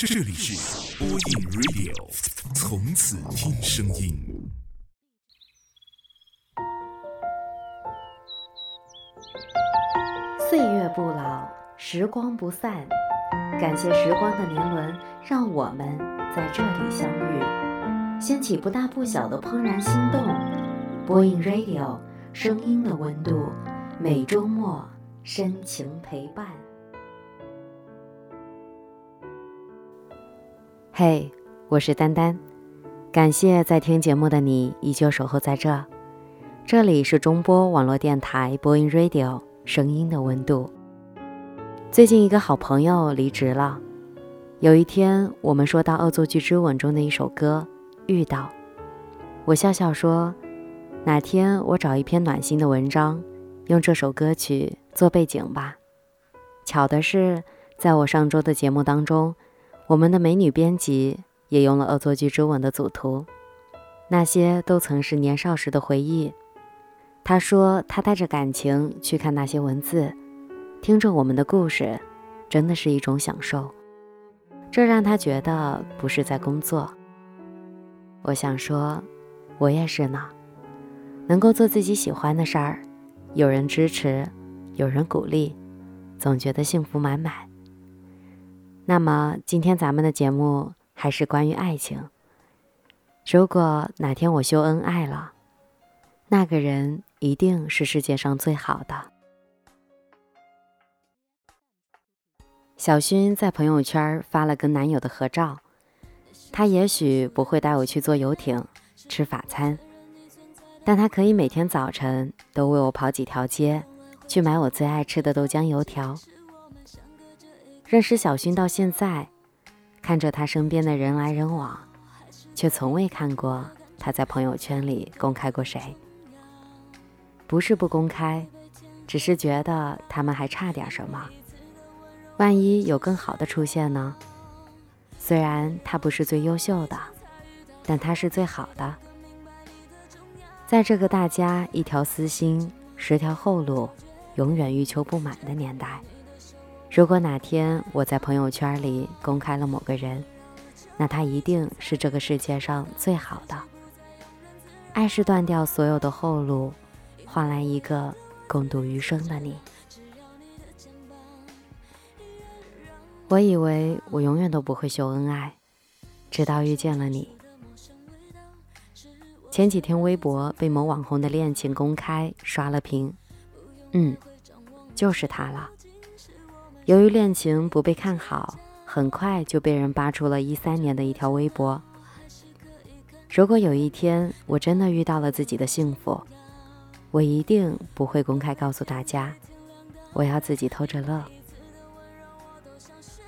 这里是播音 Radio，从此听声音。岁月不老，时光不散。感谢时光的年轮，让我们在这里相遇，掀起不大不小的怦然心动。播音 Radio，声音的温度，每周末深情陪伴。嘿，我是丹丹，感谢在听节目的你依旧守候在这。这里是中波网络电台播音 Radio，声音的温度。最近一个好朋友离职了，有一天我们说到《恶作剧之吻》中的一首歌《遇到》，我笑笑说：“哪天我找一篇暖心的文章，用这首歌曲做背景吧。”巧的是，在我上周的节目当中。我们的美女编辑也用了《恶作剧之吻》的组图，那些都曾是年少时的回忆。她说，她带着感情去看那些文字，听着我们的故事，真的是一种享受。这让她觉得不是在工作。我想说，我也是呢。能够做自己喜欢的事儿，有人支持，有人鼓励，总觉得幸福满满。那么今天咱们的节目还是关于爱情。如果哪天我秀恩爱了，那个人一定是世界上最好的。小薰在朋友圈发了跟男友的合照，他也许不会带我去坐游艇、吃法餐，但他可以每天早晨都为我跑几条街，去买我最爱吃的豆浆油条。认识小薰到现在，看着他身边的人来人往，却从未看过他在朋友圈里公开过谁。不是不公开，只是觉得他们还差点什么。万一有更好的出现呢？虽然他不是最优秀的，但他是最好的。在这个大家一条私心、十条后路，永远欲求不满的年代。如果哪天我在朋友圈里公开了某个人，那他一定是这个世界上最好的。爱是断掉所有的后路，换来一个共度余生的你。我以为我永远都不会秀恩爱，直到遇见了你。前几天微博被某网红的恋情公开刷了屏，嗯，就是他了。由于恋情不被看好，很快就被人扒出了一三年的一条微博。如果有一天我真的遇到了自己的幸福，我一定不会公开告诉大家，我要自己偷着乐。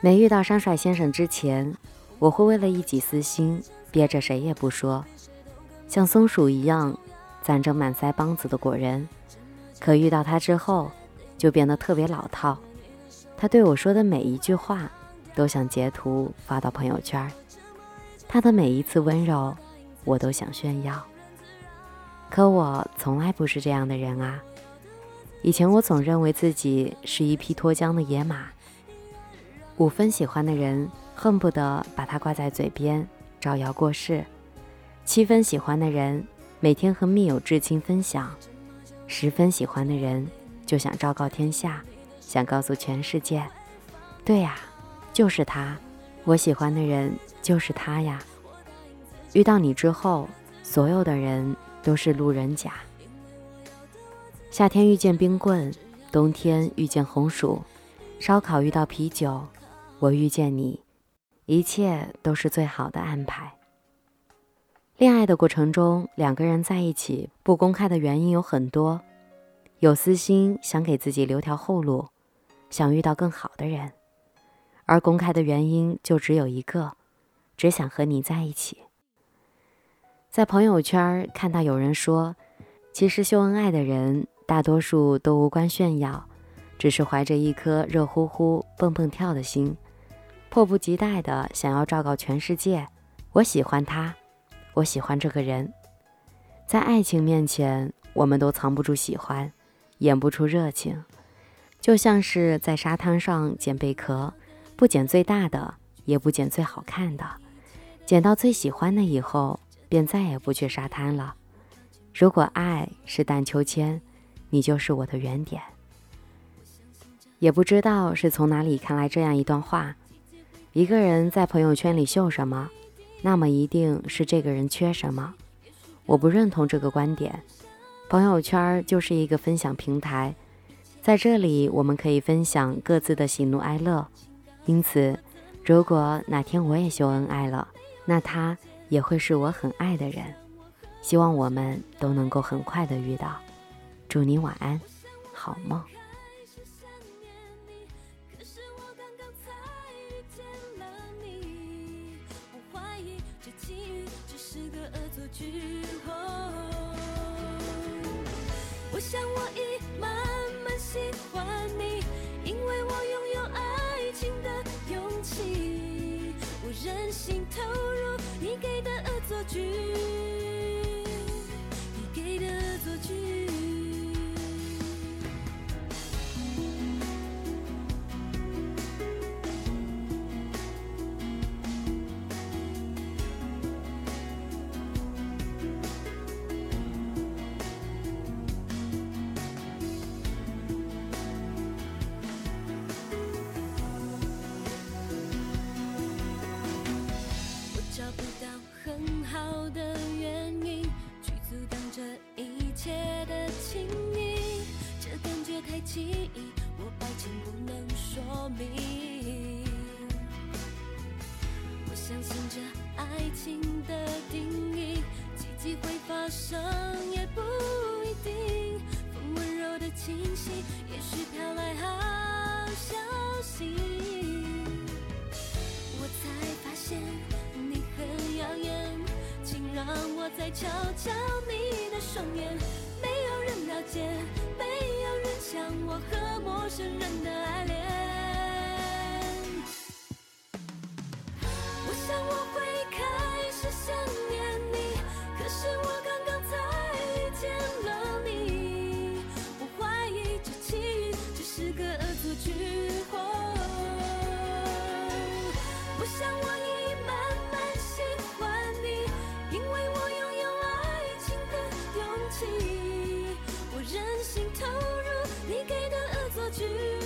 没遇到山帅先生之前，我会为了一己私心憋着谁也不说，像松鼠一样攒着满腮帮子的果仁。可遇到他之后，就变得特别老套。他对我说的每一句话，都想截图发到朋友圈。他的每一次温柔，我都想炫耀。可我从来不是这样的人啊！以前我总认为自己是一匹脱缰的野马，五分喜欢的人恨不得把他挂在嘴边招摇过市；七分喜欢的人每天和密友至亲分享；十分喜欢的人就想昭告天下。想告诉全世界，对呀，就是他，我喜欢的人就是他呀。遇到你之后，所有的人都是路人甲。夏天遇见冰棍，冬天遇见红薯，烧烤遇到啤酒，我遇见你，一切都是最好的安排。恋爱的过程中，两个人在一起不公开的原因有很多，有私心想给自己留条后路。想遇到更好的人，而公开的原因就只有一个，只想和你在一起。在朋友圈看到有人说，其实秀恩爱的人大多数都无关炫耀，只是怀着一颗热乎乎、蹦蹦跳的心，迫不及待的想要昭告全世界：我喜欢他，我喜欢这个人。在爱情面前，我们都藏不住喜欢，演不出热情。就像是在沙滩上捡贝壳，不捡最大的，也不捡最好看的，捡到最喜欢的以后，便再也不去沙滩了。如果爱是荡秋千，你就是我的原点。也不知道是从哪里看来这样一段话：一个人在朋友圈里秀什么，那么一定是这个人缺什么。我不认同这个观点。朋友圈就是一个分享平台，在这里我们可以分享各自的喜怒哀乐。因此，如果哪天我也秀恩爱了，那他也会是我很爱的人。希望我们都能够很快的遇到。祝你晚安，好梦。我想我已慢慢喜你，因为我拥有爱情的勇气。我任性投入你给的恶作剧。轻易，这感觉太奇异，我抱歉不能说明。我相信这爱情的定义，奇迹会发生也不一定。风温柔的气息，也许飘来好消息。我才发现你很耀眼，请让我再瞧瞧你的双眼，to